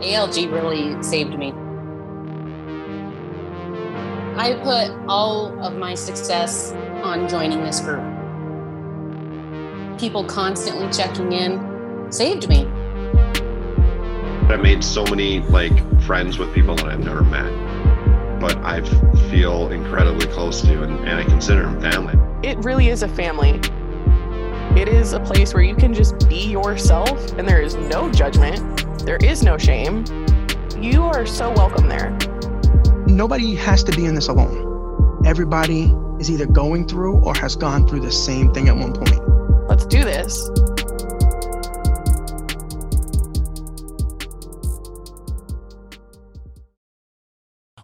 ALG really saved me. I put all of my success on joining this group. People constantly checking in saved me. I made so many like friends with people that I've never met, but I feel incredibly close to and, and I consider them family. It really is a family. It is a place where you can just be yourself and there is no judgment. There is no shame. You are so welcome there. Nobody has to be in this alone. Everybody is either going through or has gone through the same thing at one point. Let's do this.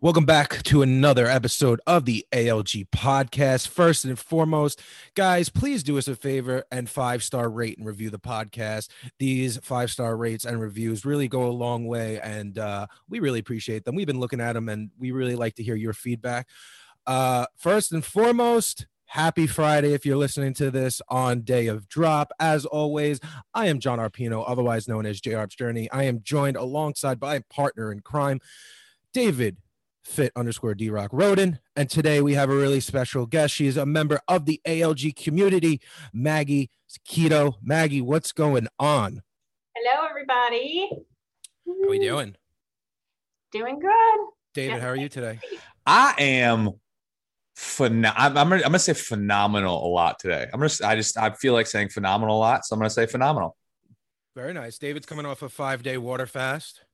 Welcome back to another episode of the ALG podcast. First and foremost, guys, please do us a favor and five star rate and review the podcast. These five star rates and reviews really go a long way, and uh, we really appreciate them. We've been looking at them, and we really like to hear your feedback. Uh, first and foremost, Happy Friday if you're listening to this on day of drop. As always, I am John Arpino, otherwise known as J Arp's Journey. I am joined alongside by partner in crime, David fit underscore D Rock Roden. And today we have a really special guest. She is a member of the ALG community, Maggie Keto. Maggie, what's going on? Hello, everybody. How are we doing? Doing good. David, how are you today? I am phenom- I'm, I'm, gonna, I'm gonna say phenomenal a lot today. I'm gonna I just I feel like saying phenomenal a lot, so I'm gonna say phenomenal. Very nice. David's coming off a five day water fast.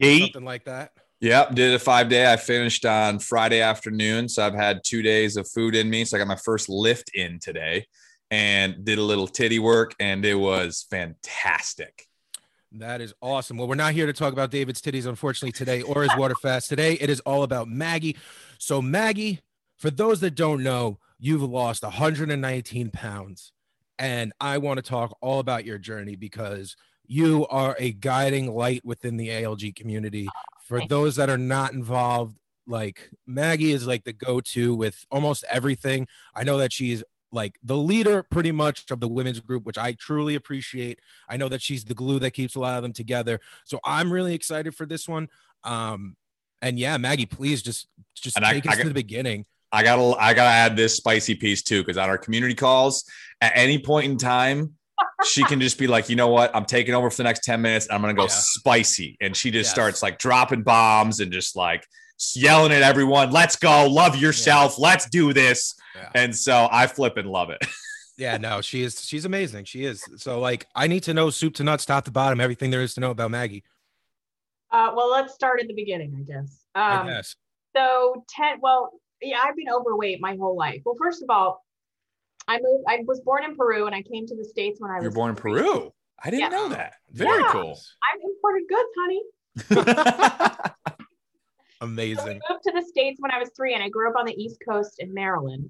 Yeet. Something like that. Yep, did a five day. I finished on Friday afternoon, so I've had two days of food in me. So I got my first lift in today, and did a little titty work, and it was fantastic. That is awesome. Well, we're not here to talk about David's titties, unfortunately, today or his water fast. Today, it is all about Maggie. So, Maggie, for those that don't know, you've lost 119 pounds. And I want to talk all about your journey because you are a guiding light within the ALG community. For those that are not involved, like Maggie is like the go to with almost everything. I know that she's like the leader pretty much of the women's group, which I truly appreciate. I know that she's the glue that keeps a lot of them together. So I'm really excited for this one. Um, and yeah, Maggie, please just just And I- take us I to got- the beginning. I gotta I gotta add this spicy piece too, because on our community calls, at any point in time, she can just be like, you know what, I'm taking over for the next 10 minutes. And I'm gonna go Yeah. spicy. And she just Yes. starts like dropping bombs and just like yelling at everyone, let's go, love yourself, let's do this. Yeah. And so I flip and love it. Yeah, no, she is. She's amazing. She is. So like, I need to know soup to nuts, top to bottom, everything there is to know about Maggie. Uh, well, let's start at the beginning, I guess. I Um, guess. so 10, well, yeah, I've been overweight my whole life. Well, first of all, I moved, I was born in Peru and I came to the States when I was You're born in. Peru. I didn't Yeah. know that. Very Yeah. cool. I'm imported goods, honey. So Amazing. I moved to the States when I was three and I grew up on the East Coast in Maryland.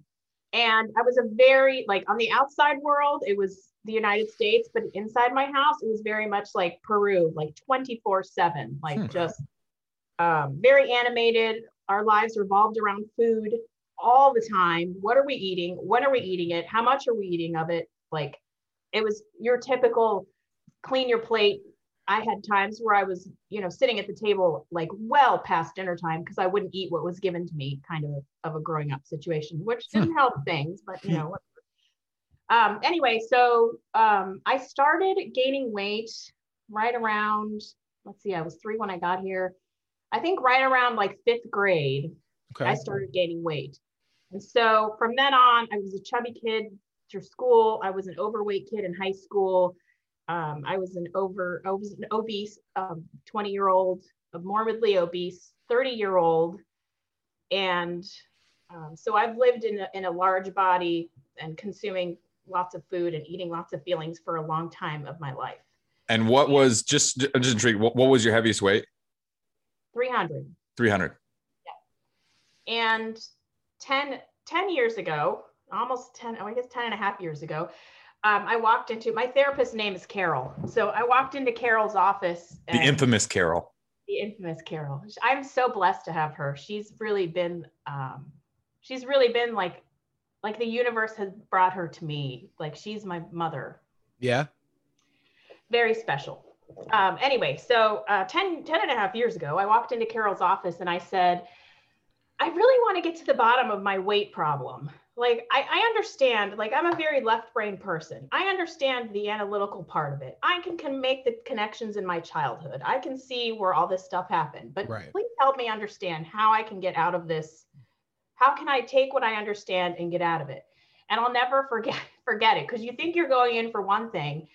And I was a very, like, on the outside world, it was the United States, but inside my house, it was very much like Peru, like 24 7, like Hmm. just um, very animated. Our lives revolved around food all the time. What are we eating? When are we eating it? How much are we eating of it? Like, it was your typical clean your plate. I had times where I was, you know, sitting at the table like well past dinner time because I wouldn't eat what was given to me, kind of of a growing up situation, which didn't help things, but you know. whatever. Um, anyway, so um, I started gaining weight right around. Let's see, I was three when I got here. I think right around like fifth grade, Okay. I started gaining weight. And so from then on, I was a chubby kid through school. I was an overweight kid in high school. Um, I was an over, I was an obese, um, 20 year old, a morbidly obese 30 year old. And um, so I've lived in a, in a large body and consuming lots of food and eating lots of feelings for a long time of my life. and what was just I'm just intrigued, what, what was your heaviest weight? 300. 300. Yeah. And 10, 10 years ago, almost 10, oh, I guess 10 and a half years ago, um, I walked into my therapist's name is Carol. So I walked into Carol's office. The infamous Carol. the infamous Carol. I'm so blessed to have her. She's really been, um, she's really been like, like the universe has brought her to me. Like she's my mother. Yeah. Very special. um, anyway, so uh, 10, 10 and a half years ago, I walked into Carol's office and I said, I really want to get to the bottom of my weight problem. Like, I, I understand, like, I'm a very left brain person. I understand the analytical part of it. I can, can make the connections in my childhood. I can see where all this stuff happened. But Right. please help me understand how I can get out of this. How can I take what I understand and get out of it? And I'll never forget forget it because you think you're going in for one thing,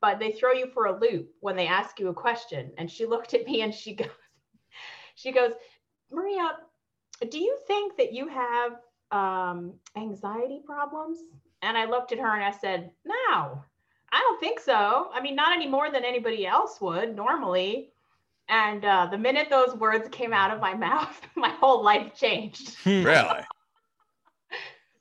but they throw you for a loop when they ask you a question. And she looked at me and she goes, she goes, Maria, do you think that you have um, anxiety problems? And I looked at her and I said, no, I don't think so. I mean, not any more than anybody else would normally. And uh, the minute those words came out of my mouth, my whole life changed. Really?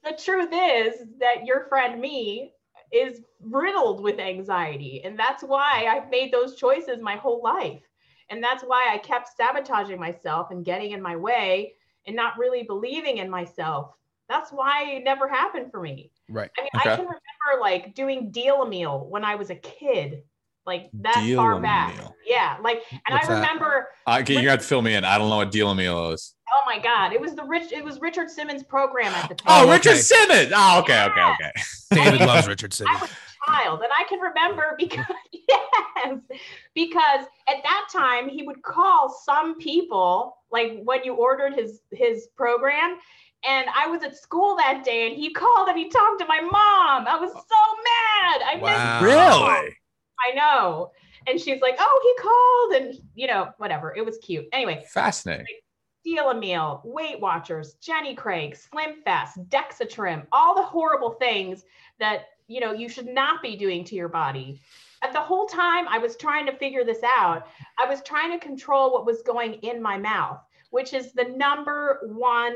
the truth is that your friend me is riddled with anxiety and that's why i've made those choices my whole life and that's why i kept sabotaging myself and getting in my way and not really believing in myself that's why it never happened for me Right. i mean Okay. i can remember like doing deal a meal when i was a kid like that far back Deal-A-Meal. yeah like and What's i that? remember I, you're gonna have to fill me in. I don't know what deal a meal is. oh my god it was the rich it was richard simmons program at the oh, time Oh, Oh, Richard okay. Simmons. Oh, okay, okay, okay. David loves Richard Simmons. I was a child, and I can remember because yes, because at that time he would call some people like when you ordered his his program. And I was at school that day, and he called and he talked to my mom. I was so mad. I Wow. missed. Really? I know. And she's like, "Oh, he called," and you know, whatever. It was cute. Anyway, Fascinating. Deal a Meal, Weight Watchers, Jenny Craig, Slim Fast, Dexatrim, all the horrible things that you know you should not be doing to your body. At the whole time I was trying to figure this out, I was trying to control what was going in my mouth, which is the number one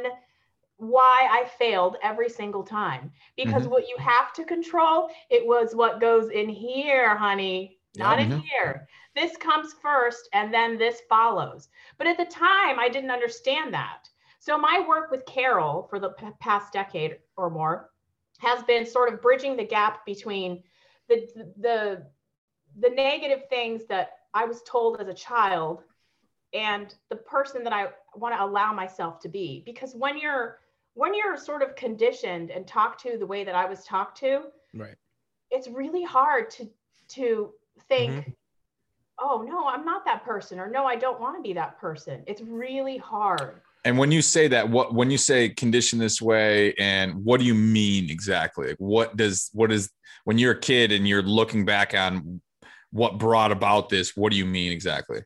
why I failed every single time. Because what you have to control, it was what goes in here, honey, not in Mhm. here. This comes first and then this follows. But at the time, I didn't understand that. So my work with Carol for the p- past decade or more has been sort of bridging the gap between the the the negative things that I was told as a child and the person that I want to allow myself to be because when you're when you're sort of conditioned and talked to the way that I was talked to Right. it's really hard to to think mm-hmm. oh no i'm not that person or no i don't want to be that person it's really hard And when you say that, what when you say condition this way, and what do you mean exactly? Like, what does what is when you're a kid and you're looking back on what brought about this? What do you mean exactly?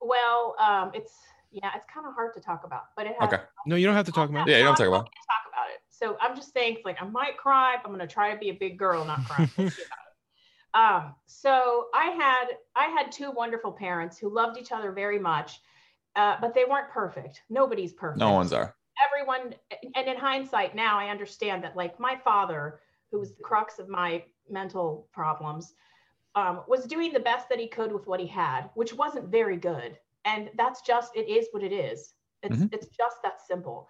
well um it's yeah it's kind of hard to talk about but it has Okay. No, you don't have to talk about it. Yeah, you don't talk about. Let's talk about it so i'm just saying like i might cry but i'm going to try to be a big girl not cry We'll see about it. um so i had i had two wonderful parents who loved each other very much uh, but they weren't perfect nobody's perfect No one's are. everyone and in hindsight now i understand that like my father who was the crux of my mental problems um, was doing the best that he could with what he had which wasn't very good and that's just it is what it is it's, Mhm. it's just that simple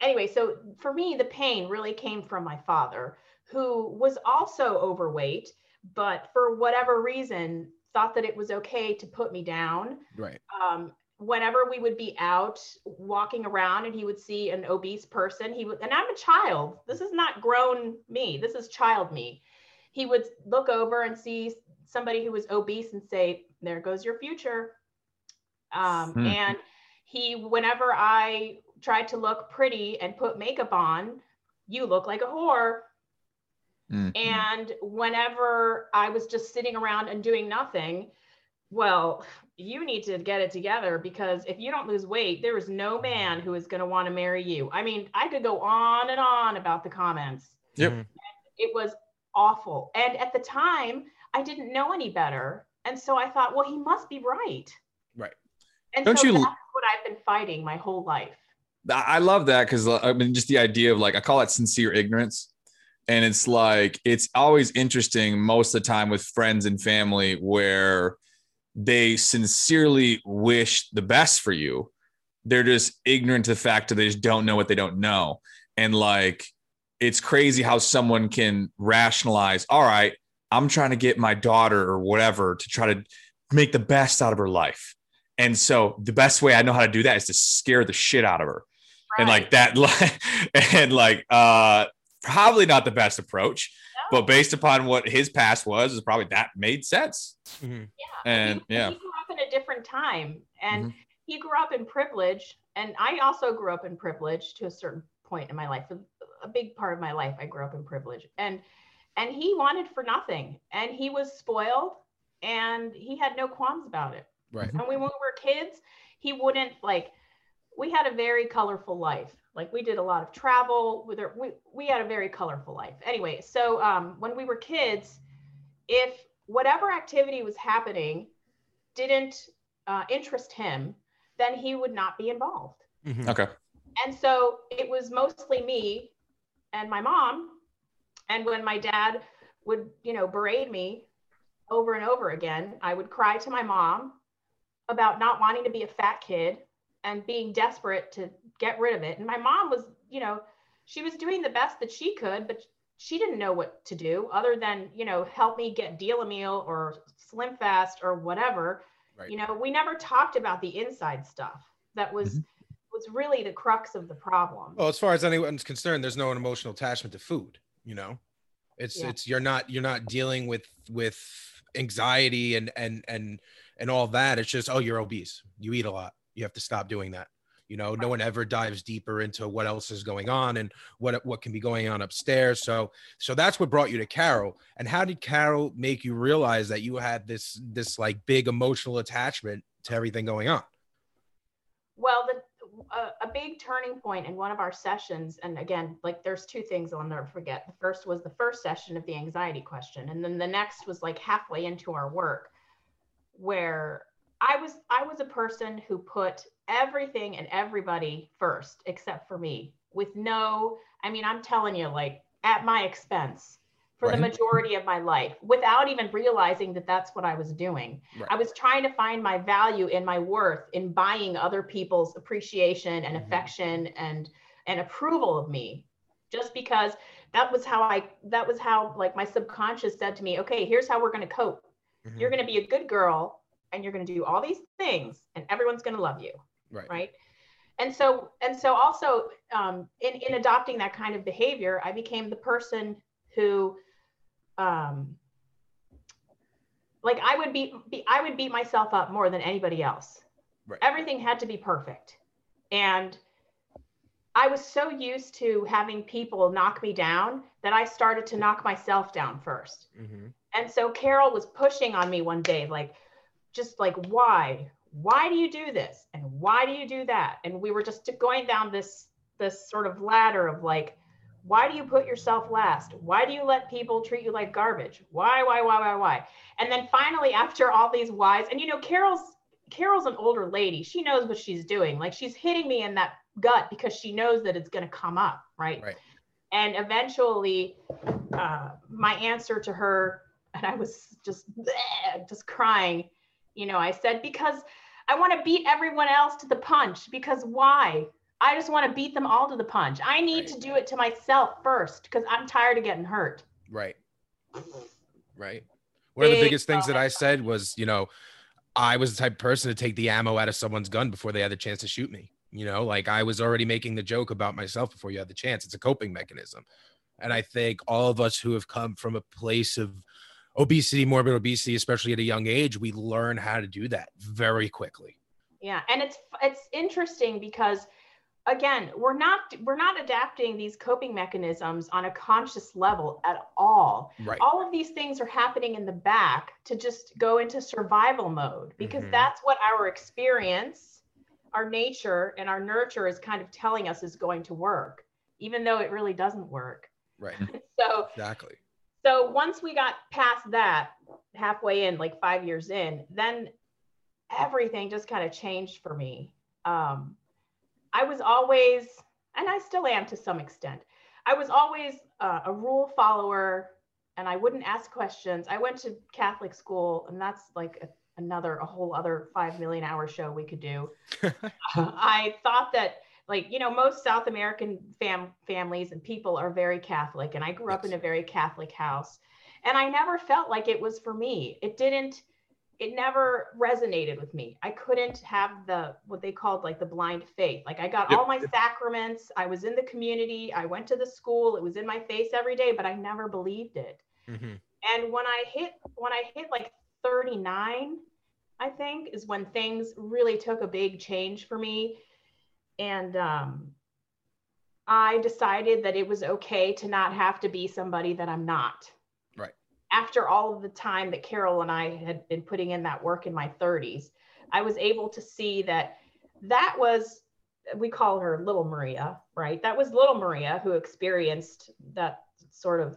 anyway so for me the pain really came from my father who was also overweight but for whatever reason thought that it was okay to put me down Right. um, whenever we would be out walking around and he would see an obese person, he would, and I'm a child. This is not grown me. This is child me. He would look over and see somebody who was obese and say, "There goes your future." Um, Hmm. And he, whenever I tried to look pretty and put makeup on, you look like a whore. Mm. And whenever I was just sitting around and doing nothing, well, you need to get it together because if you don't lose weight, there is no man who is going to want to marry you. I mean, I could go on and on about the comments. Yep. Mhm. It was awful. And at the time, I didn't know any better. And so I thought, well, he must be right. Right. And Don't so you- that's what I've been fighting my whole life. I I love that because uh, I mean, just the idea of like I call it sincere ignorance, and it's like it's always interesting most of the time with friends and family where they sincerely wish the best for you. They're just ignorant to the fact that they just don't know what they don't know, and like it's crazy how someone can rationalize. All right, I'm trying to get my daughter or whatever to try to make the best out of her life. And so the best way I know how to do that is to scare the shit out of her. And like that, like, and like, uh, probably not the best approach, No. but based upon what his past was, is probably that made sense. Mhm. Yeah. And he, yeah, he grew up in a different time and Mhm. he grew up in privilege and i also grew up in privilege to a certain point in my life a, a big part of my life i grew up in privilege and and he wanted for nothing and he was spoiled and he had no qualms about it. Right. and when we were kids he wouldn't like we had a very colorful life. Like we did a lot of travel with our, we, we had a very colorful life. Anyway so um, when we were kids if whatever activity was happening didn't uh, interest him then he would not be involved. Mhm. okay, and so it was mostly me and my mom and when my dad would you know berate me over and over again i would cry to my mom about not wanting to be a fat kid and being desperate to get rid of it and my mom was you know she was doing the best that she could but she didn't know what to do other than you know help me get deal a meal or slim fast or whatever Right. you know we never talked about the inside stuff that was mm-hmm. was really the crux of the problem Well, as far as anyone's concerned, there's no emotional attachment to food. You know, it's Yeah. it's you're not you're not dealing with with anxiety and and and and all that. It's just oh, you're obese. You eat a lot. You have to stop doing that. You know, no one ever dives deeper into what else is going on and what what can be going on upstairs. So so that's what brought you to Carol. And how did Carol make you realize that you had this this like big emotional attachment to everything going on? Well, the a, a big turning point in one of our sessions, and again, like there's two things I'll never forget. The first was the first session of the anxiety question, and then the next was like halfway into our work, where I was I was a person who put everything and everybody first except for me, with no, I mean, I'm telling you, like at my expense for the majority of my life, without even realizing that that's what I was doing. Right. I was trying to find my value and my worth in buying other people's appreciation and Mhm. affection and and approval of me just because that was how I that was how like my subconscious said to me, okay, here's how we're going to cope. Mhm. You're going to be a good girl and you're going to do all these things and everyone's going to love you, right. right? And so and so also um, in in adopting that kind of behavior, I became the person who um, like I would beat be, I would beat myself up more than anybody else. Right. Everything had to be perfect. And I was so used to having people knock me down that I started to knock myself down first. Mhm. And so Carol was pushing on me one day, like, just like, why? Why do you do this? And why do you do that? And we were just going down this this sort of ladder of like, why do you put yourself last? Why do you let people treat you like garbage? Why, why, why, why, why? And then finally, after all these whys, and you know, Carol's Carol's an older lady. She knows what she's doing. Like she's hitting me in that gut because she knows that it's going to come up, right? Right. And eventually, uh, my answer to her, and I was just just crying. You know, I said because I want to beat everyone else to the punch. Because why? I just want to beat them all to the punch. I need Right. to do it to myself first because I'm tired of getting hurt. Right. Right. One of the biggest things that I said was, you know, I was the type of person to take the ammo out of someone's gun before they had the chance to shoot me. You know, like I was already making the joke about myself before you had the chance. It's a coping mechanism. And I think all of us who have come from a place of obesity, morbid obesity, especially at a young age, we learn how to do that very quickly. Yeah, and it's it's interesting because again, we're not we're not adapting these coping mechanisms on a conscious level at all. Right. All of these things are happening in the back to just go into survival mode because Mhm. that's what our experience, our nature and our nurture is kind of telling us is going to work, even though it really doesn't work. Right. So Exactly. so once we got past that halfway in like five years in then everything just kind of changed for me um, i was always and i still am to some extent i was always uh, a rule follower and i wouldn't ask questions. I went to catholic school and that's like a, another a whole other five million hour show we could do. I thought that like you know most south american fam- families and people are very catholic and i grew up in a very catholic house. And i never felt like it was for me. It didn't it never resonated with me. I couldn't have the what they called like the blind faith. Like I got Yep. all my sacraments, I was in the community, I went to the school, it was in my face every day, but I never believed it. Mhm. And when I hit when I hit like 39, I think is when things really took a big change for me. And um I decided that it was okay to not have to be somebody that I'm not. After all of the time that Carol and I had been putting in that work in my 30s, I was able to see that that was we call her little Maria, right? That was little Maria who experienced that sort of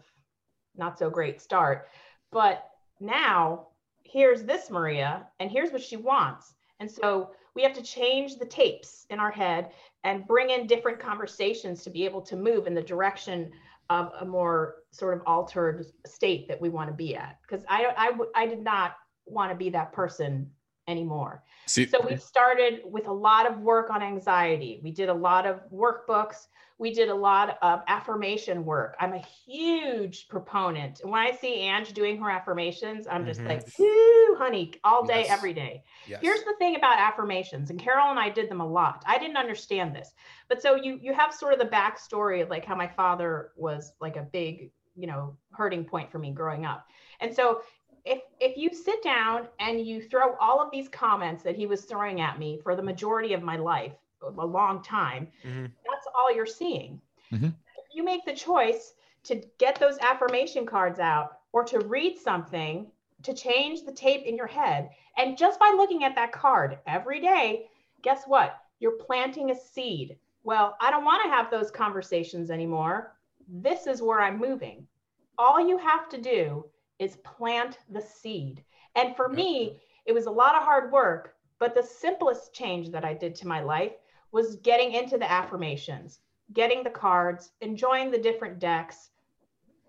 not so great start. But now here's this Maria, and here's what she wants. And so we have to change the tapes in our head and bring in different conversations to be able to move in the direction of a more sort of altered state that we want to be at. Because I, I i did not want to be that person anymore. See, So we started with a lot of work on anxiety. We did a lot of workbooks. We did a lot of affirmation work. I'm a huge proponent. And when I see Ange doing her affirmations, I'm just Mhm. like, whoo, honey, all day, Yes. every day. Yes. Here's the thing about affirmations, and Carol and I did them a lot. I didn't understand this, but so you you have sort of the backstory of like how my father was like a big, you know, hurting point for me growing up. And so if if you sit down and you throw all of these comments that he was throwing at me for the majority of my life, a long time, Mhm. All you're seeing. Mhm. If you make the choice to get those affirmation cards out or to read something to change the tape in your head, and just by looking at that card every day, guess what? You're planting a seed. Well, I don't want to have those conversations anymore. This is where I'm moving. All you have to do is plant the seed. And for me, it was a lot of hard work, but the simplest change that I did to my life was getting into the affirmations, getting the cards, enjoying the different decks.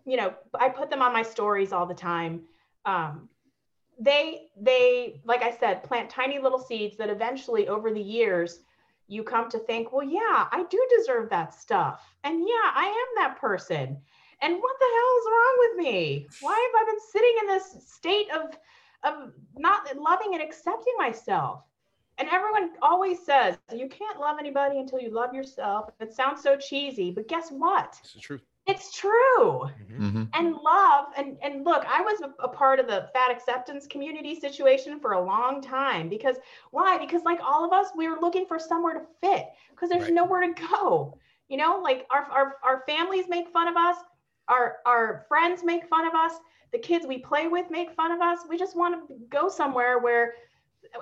You know, I put them on my stories all the time. Um, they they like I said, plant tiny little seeds that eventually over the years you come to think, well, yeah, I do deserve that stuff. And yeah, I am that person. And what the hell is wrong with me? Why have I been sitting in this state of of not loving and accepting myself? And everyone always says you can't love anybody until you love yourself. It sounds so cheesy, but guess what? It's is true. It's true Mhm. Mhm. and love and and look i was a, a part of the fat acceptance community situation for a long time because why because like all of us we were looking for somewhere to fit because there's Right. nowhere to go you know like our, our our families make fun of us our our friends make fun of us the kids we play with make fun of us we just want to go somewhere where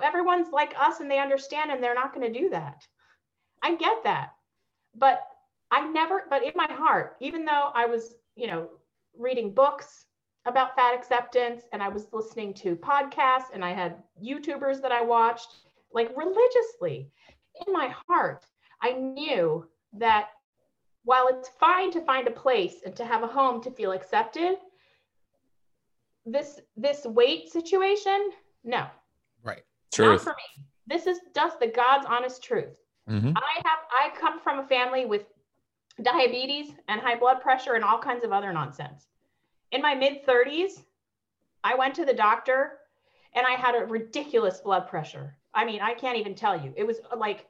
everyone's like us and they understand and they're not going to do that i get that but I never, but in my heart, even though I was, you know, reading books about fat acceptance and I was listening to podcasts and I had YouTubers that I watched like religiously, in my heart, I knew that while it's fine to find a place and to have a home to feel accepted, this this weight situation, no, Right. Not for me. This is just the God's honest truth. Mhm. I have I come from a family with diabetes and high blood pressure and all kinds of other nonsense. In my mid 30s, I went to the doctor and I had a ridiculous blood pressure. I mean, I can't even tell you. It was like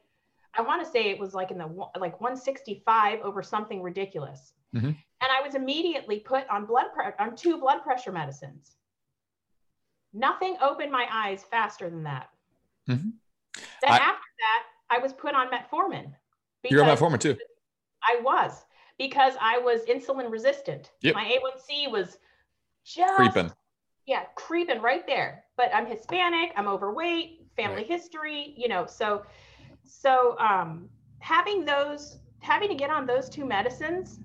I want to say it was like in the like 165 over something ridiculous. Mhm. And I was immediately put on blood pre- on two blood pressure medicines. Nothing opened my eyes faster than that. Mhm. Then I- after that, I was put on metformin. You're on metformin too. I was because I was insulin resistant. Yep. My A1C was just Creeping. yeah, creeping right there. But I'm Hispanic, I'm overweight, family Right. history, you know, so so um having those having to get on those two medicines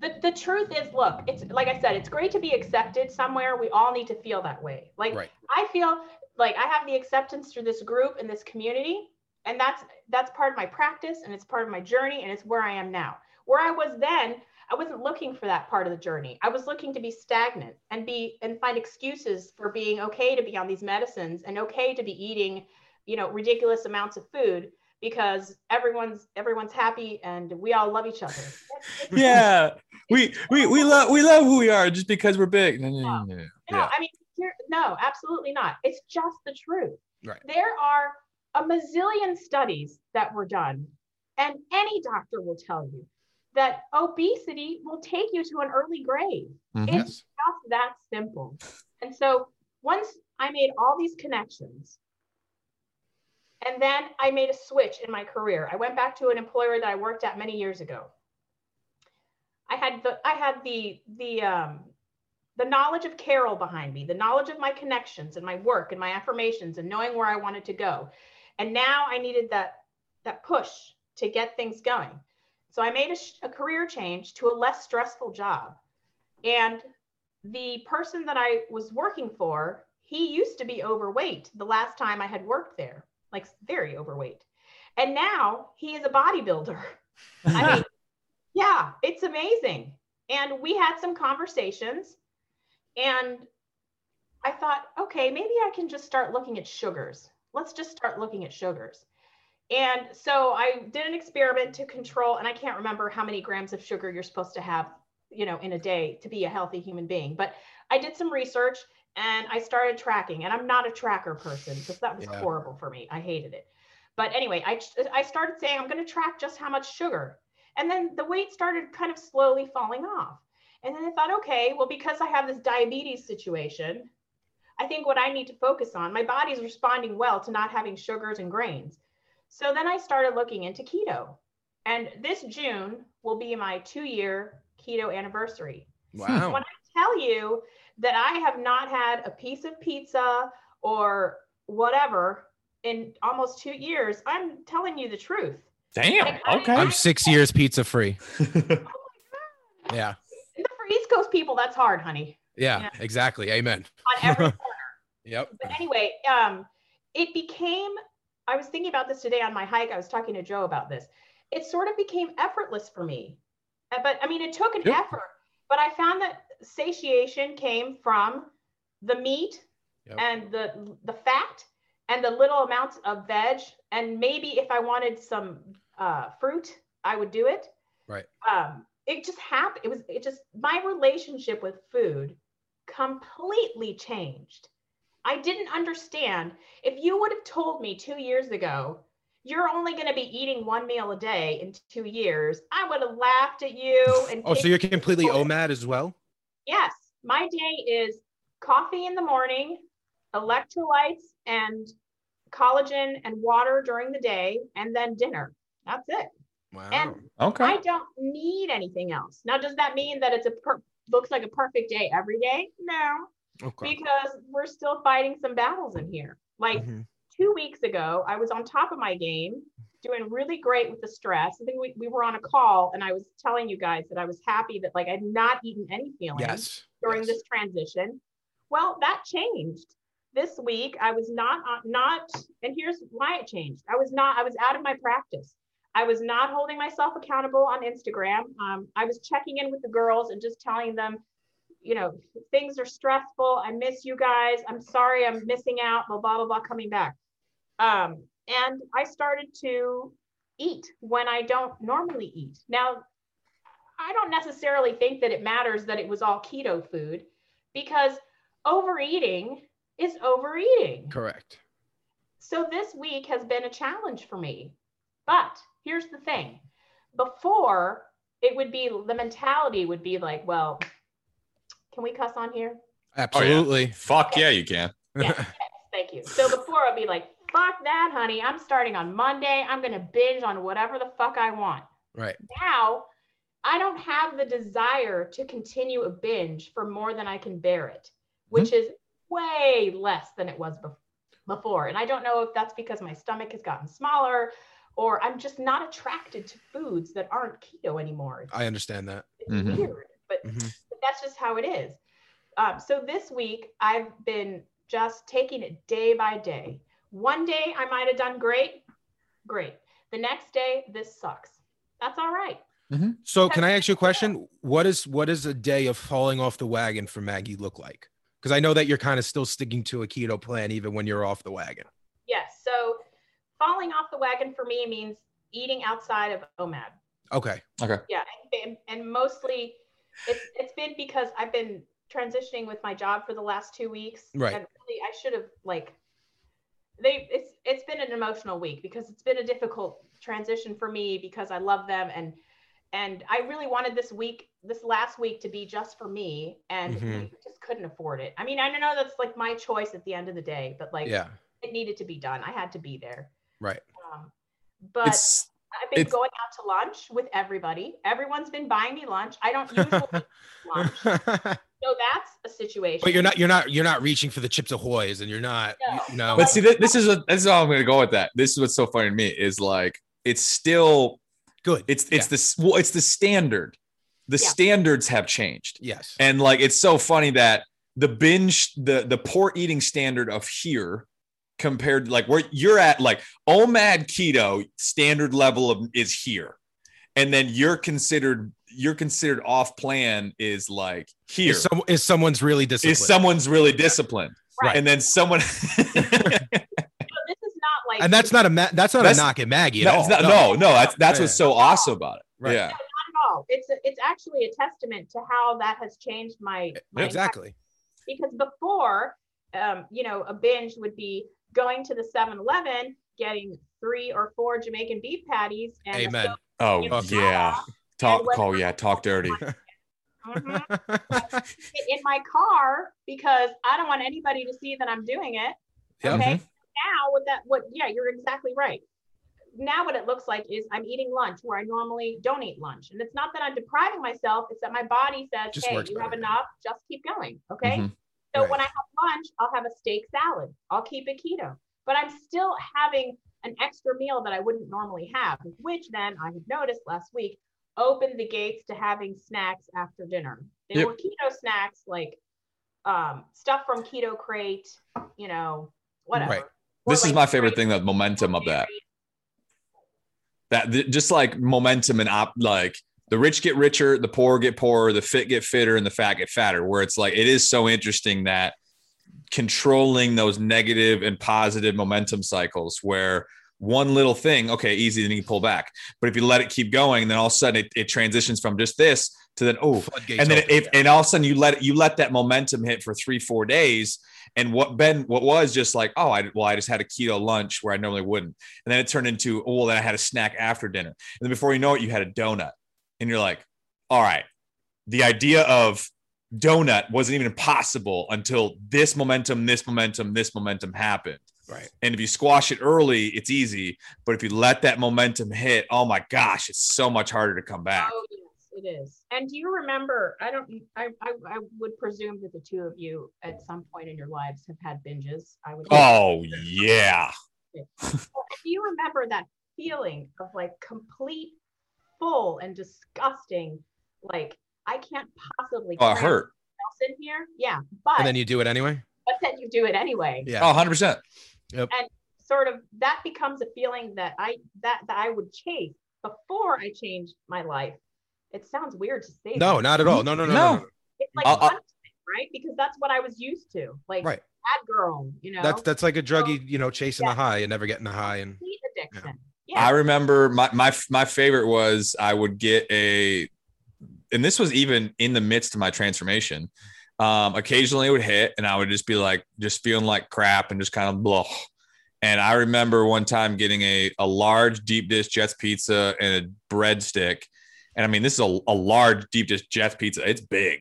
the, the truth is look it's like i said it's great to be accepted somewhere. We all need to feel that way. Like Right. i feel like i have the acceptance through this group and this community and that's that's part of my practice and it's part of my journey and it's where i am now. Where i was then i wasn't looking for that part of the journey. I was looking to be stagnant and be and find excuses for being okay to be on these medicines and okay to be eating you know ridiculous amounts of food because everyone's everyone's happy and we all love each other. Yeah. We we we love we love who we are just because we're big. No, no, no, no. No, Yeah. I mean, No, absolutely not. It's just the truth. Right. There are a mazillion studies that were done, and any doctor will tell you that obesity will take you to an early grave. Mhm. It's just that simple. And so once I made all these connections, and then I made a switch in my career. I went back to an employer that I worked at many years ago. I had the I had the the um, the knowledge of Carol behind me, the knowledge of my connections and my work and my affirmations and knowing where I wanted to go. And now I needed that that push to get things going. So I made a, a career change to a less stressful job. And the person that I was working for, he used to be overweight the last time I had worked there, like very overweight. And now he is a bodybuilder. I mean, yeah, it's amazing. And we had some conversations, and I thought, okay, maybe I can just start looking at sugars. Let's just start looking at sugars. And so I did an experiment to control, and I can't remember how many grams of sugar you're supposed to have, you know, in a day to be a healthy human being. But I did some research and I started tracking, and I'm not a tracker person because that was Yeah. horrible for me. I hated it. But anyway, I, I started saying I'm going to track just how much sugar. And then the weight started kind of slowly falling off. And then I thought, okay, well, because I have this diabetes situation, I think what I need to focus on, my body's responding well to not having sugars and grains. So then I started looking into keto. And this June will be my two year keto anniversary. Wow. When I tell you that I have not had a piece of pizza or whatever in almost two years, I'm telling you the truth. Damn. Like, Okay. I'm six years pizza free. Yeah. For East Coast people, that's hard, honey. Yeah, Yeah. exactly. Amen. On every corner. Yep. but anyway, um, it became, I was thinking about this today on my hike. I was talking to Joe about this. It sort of became effortless for me. Uh, But I mean, it took an Yep. effort, but I found that satiation came from the meat Yep. and the the fat and the little amounts of veg. And maybe if I wanted some uh, fruit, I would do it. Right. Um, it just happened. It was, it just, my relationship with food completely changed. I didn't understand. If you would have told me two years ago, you're only going to be eating one meal a day in two years, I would have laughed at you. And Oh, so you're completely OMAD as well? yes, my day is coffee in the morning, electrolytes and collagen and water during the day, and then dinner. That's it. Wow. And Okay. I don't need anything else. Now, does that mean that it's a per- looks like a perfect day every day? No, okay. because we're still fighting some battles in here. Like Mhm. two weeks ago, I was on top of my game, doing really great with the stress. I think we, we were on a call and I was telling you guys that I was happy that like I'd not eaten any feelings Yes. during yes. this transition. Well, that changed. This week, I was not uh, not, and here's why it changed. I was not. I was out of my practice. I was not holding myself accountable on Instagram. Um, I was checking in with the girls and just telling them, you know, things are stressful. I miss you guys. I'm sorry I'm missing out. Blah blah blah blah. Coming back. Um, and I started to eat when I don't normally eat. Now, I don't necessarily think that it matters that it was all keto food because overeating is overeating. Correct. So this week has been a challenge for me. But here's the thing before, it would be the mentality would be like, well, can we cuss on here? Absolutely. Oh, fuck yeah, you can. Yes, yes, thank you. So before I'd be like, fuck that, honey. I'm starting on Monday. I'm going to binge on whatever the fuck I want. right. Now, I don't have the desire to continue a binge for more than I can bear it, which mm-hmm. is way less than it was bef- before. And I don't know if that's because my stomach has gotten smaller or I'm just not attracted to foods that aren't keto anymore. I understand that. it's Mhm. weird, but Mhm. but that's just how it is. Um, so this week, I've been just taking it day by day. One day, I might have done great, great. The next day, this sucks. That's all right. So can I ask you a question? What is what is a day of falling off the wagon for Maggie look like? Because I know that you're kind of still sticking to a keto plan even when you're off the wagon. Yes. So falling off the wagon for me means eating outside of OMAD. Okay. Okay. Yeah, and, and mostly it's it's been because I've been transitioning with my job for the last two weeks. Right. And really, I should have like they it's it's been an emotional week because it's been a difficult transition for me because I love them and and I really wanted this week this last week to be just for me and Mhm. we just couldn't afford it. I mean, I don't know that's like my choice at the end of the day, but like Yeah. it needed to be done. I had to be there. Right. Um, but It's I've been going out to lunch with everybody. Everyone's been buying me lunch. I don't usually lunch. So that's a situation. but you're not you're not you're not reaching for the chips ahoy's and you're not No. you know but see thi- this is what this is how I'm gonna go with that. This is what's so funny to me is like it's still good. it's it's Yeah. the well, it's the standard. The Yeah. standards have changed. yes. And like it's so funny that the binge, the the poor eating standard of here compared like where you're at, like OMAD keto standard level of is here. And then you're considered you're considered off plan is like here. Is, some, is someone's really disciplined? Is someone's really disciplined. Right. And then someone So this is not like and that's not a ma- that's not That's- a knock at Maggie. at no, all. not, no, no, that's that's Yeah. what's so awesome about it. Right. Yeah. not at all. It's a, it's actually a testament to how that has changed my, my Exactly. because before um, you know a binge would be going to the 7-eleven getting three or four jamaican beef patties and Amen. Soda Oh in my yeah. Talk when- oh yeah, talk dirty. Mhm. in my car because i don't want anybody to see that i'm doing it Yep. okay now with that what yeah you're exactly right. Now what it looks like is i'm eating lunch where i normally don't eat lunch. And it's not that i'm depriving myself it's that my body says Just hey you have enough just keep going. Okay? Mhm. so Right. when i have lunch i'll have a steak salad. I'll keep it keto. But i'm still having an extra meal that i wouldn't normally have which then i have noticed last week opened the gates to having snacks after dinner. They Yep. were keto snacks like um, stuff from Keto Krate you know whatever. Right. Or This is my favorite thing, the momentum of that. that th- just like momentum and op like the rich get richer the poor get poorer the fit get fitter and the fat get fatter where it's like it is so interesting that controlling those negative and positive momentum cycles where one little thing okay easy then you pull back but if you let it keep going then all of a sudden it, it transitions from just this to then oh Floodgates and then open, if and all of a sudden you let it, you let that momentum hit for three four days and what Ben what was just like oh I well I just had a keto lunch where I normally wouldn't. And then it turned into oh well, then I had a snack after dinner. And then before you know it you had a donut. And you're like all right. The idea of donut wasn't even possible until this momentum this momentum this momentum happened. Right. and if you squash it early it's easy. But if you let that momentum hit oh my gosh it's so much harder to come back. Oh yes, it is. And do you remember? I don't. I, I I would presume that the two of you at some point in your lives have had binges. I would. oh yeah do you remember that feeling of like complete full and disgusting? Like I can't possibly. oh hurt myself in here. Yeah, but And then you do it anyway. but then you do it anyway. Yeah. oh 100% Yep. And Sort of that becomes a feeling that I that that I would chase before I changed my life. It sounds weird to say. No, that. not at all. No, no, no, no. No. no. it's like I'll- I'll- right? Because that's what I was used to. Like Right. bad girl, you know. That's that's like a druggie, you know, chasing Yeah. the high and never getting the high. And addiction. I Yeah. remember my my my favorite was I would get a, and this was even in the midst of my transformation. Um, occasionally it would hit, and I would just be like, just feeling like crap, and just kind of blah. And I remember one time getting a a large deep dish Jets pizza and a breadstick, and I mean this is a, a large deep dish Jets pizza. It's big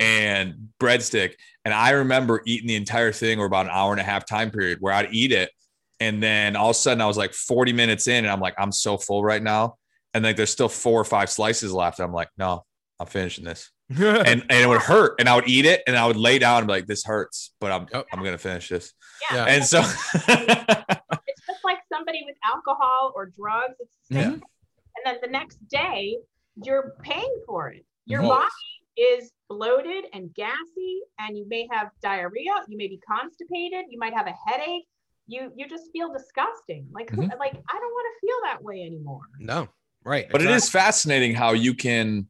and breadstick. And I remember eating the entire thing or about an hour and a half time period where I'd eat it. And then all of a sudden I was like 40 minutes in and I'm like, I'm so full right now. And like there's still four or five slices left. I'm like, no, I'm finishing this. And and it would hurt. And I would eat it and I would lay down and be like, this hurts, but I'm Yep. I'm gonna finish this. Yeah. And so It's just like somebody with alcohol or drugs. It's the same. Yeah. And then the next day, you're paying for it. Your body is bloated and gassy, and you may have diarrhea. You may be constipated. You might have a headache. You you just feel disgusting. Like who- Mhm. like I don't want to feel that way anymore. no, right. but it exactly. is fascinating how you can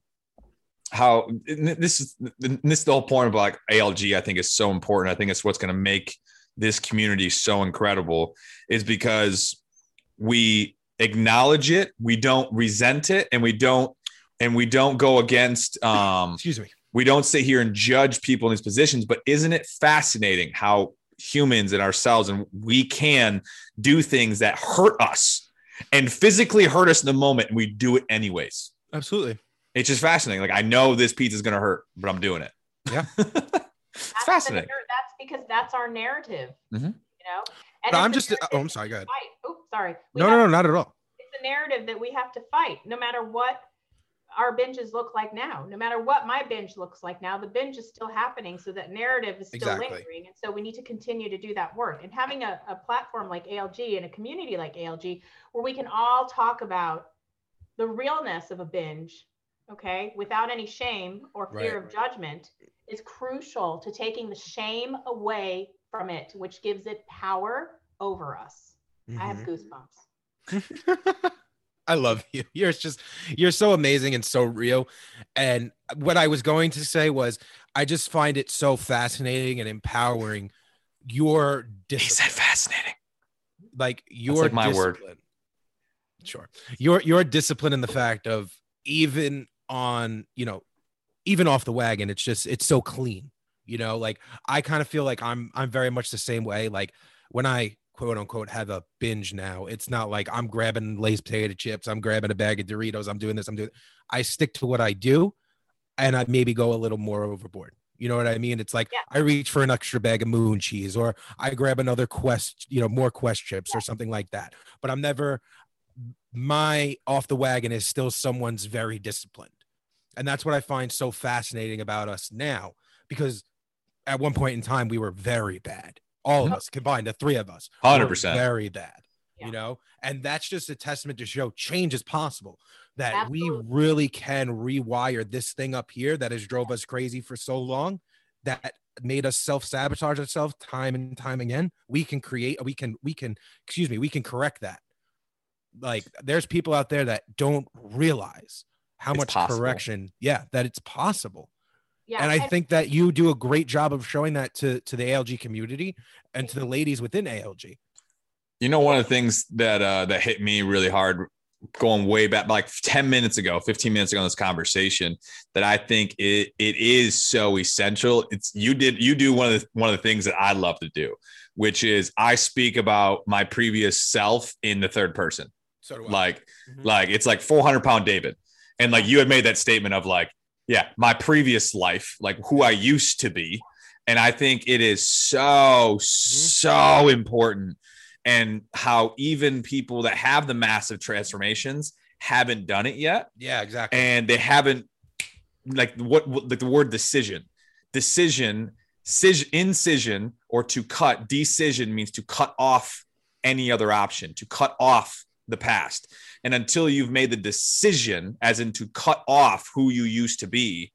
how this is this is the whole point of like ALG I think is so important. I think it's what's going to make this community so incredible is because we acknowledge it, we don't resent it, and we don't and we don't go against um Excuse me. we don't sit here and judge people in these positions, but isn't it fascinating how humans and ourselves and we can do things that hurt us and physically hurt us in the moment and we do it anyways. Absolutely. It's just fascinating. Like I know this pizza is going to hurt, but I'm doing it. Yeah. it's That's fascinating. The, that's because that's our narrative. Mhm. You know. and I'm just. Oh, I'm sorry. Go ahead. we Fight. Oh, sorry. We No, have- no, no, not at all. It's a narrative that we have to fight, no matter what our binges look like now. No matter what my binge looks like now, the binge is still happening. So that narrative is still Exactly. lingering. And so we need to continue to do that work. And having a, a platform like ALG and a community like ALG where we can all talk about the realness of a binge, okay, without any shame or fear Right. of judgment is crucial to taking the shame away from it, which gives it power over us. I have Mhm. goosebumps. I love you. You're just you're so amazing and so real. And what I was going to say was I just find it so fascinating and empowering your He said discipline. fascinating. Like your like my word. discipline. Sure. Your your discipline in the fact of even on, you know, even off the wagon, it's just it's so clean. You know, like I kind of feel like I'm I'm very much the same way. Like when I quote unquote have a binge now, it's not like I'm grabbing Lay's potato chips, I'm grabbing a bag of Doritos, I'm doing this, I'm doing I stick to what I do and I maybe go a little more overboard. You know what I mean? It's like Yeah. I reach for an extra bag of moon cheese or I grab another quest, you know, more quest chips or something like that. But I'm never my off the wagon is still someone's very disciplined. And that's what I find so fascinating about us now because at one point in time we were very bad. All of us combined, the three of us, 100%. very bad. Yeah. You know, and that's just a testament to show change is possible. That we really can rewire this thing up here that has drove us crazy for so long, that made us self sabotage ourselves time and time again. We can create. We can. We can. Excuse me. We can correct that. Like there's people out there that don't realize how It's much possible. correction. Yeah, that it's possible Yeah. and I think that you do a great job of showing that to to the ALG community and to the ladies within ALG. You know, one of the things that uh, that hit me really hard, going way back, like ten minutes ago, fifteen minutes ago in this conversation, that I think it it is so essential. It's you did you do one of the one of the things that I love to do, which is I speak about my previous self in the third person. So do I. Like, Mhm. like it's like 400 pound David. And like you had made that statement of like, yeah, my previous life, like who I used to be. And I think it is so, mm-hmm. so important. And how even people that have the massive transformations haven't done it yet. yeah, exactly. And they haven't, like, what, what like the word decision, decision, cis- incision, or to cut, decision means to cut off any other option, to cut off the past. And until you've made the decision, as in to cut off who you used to be,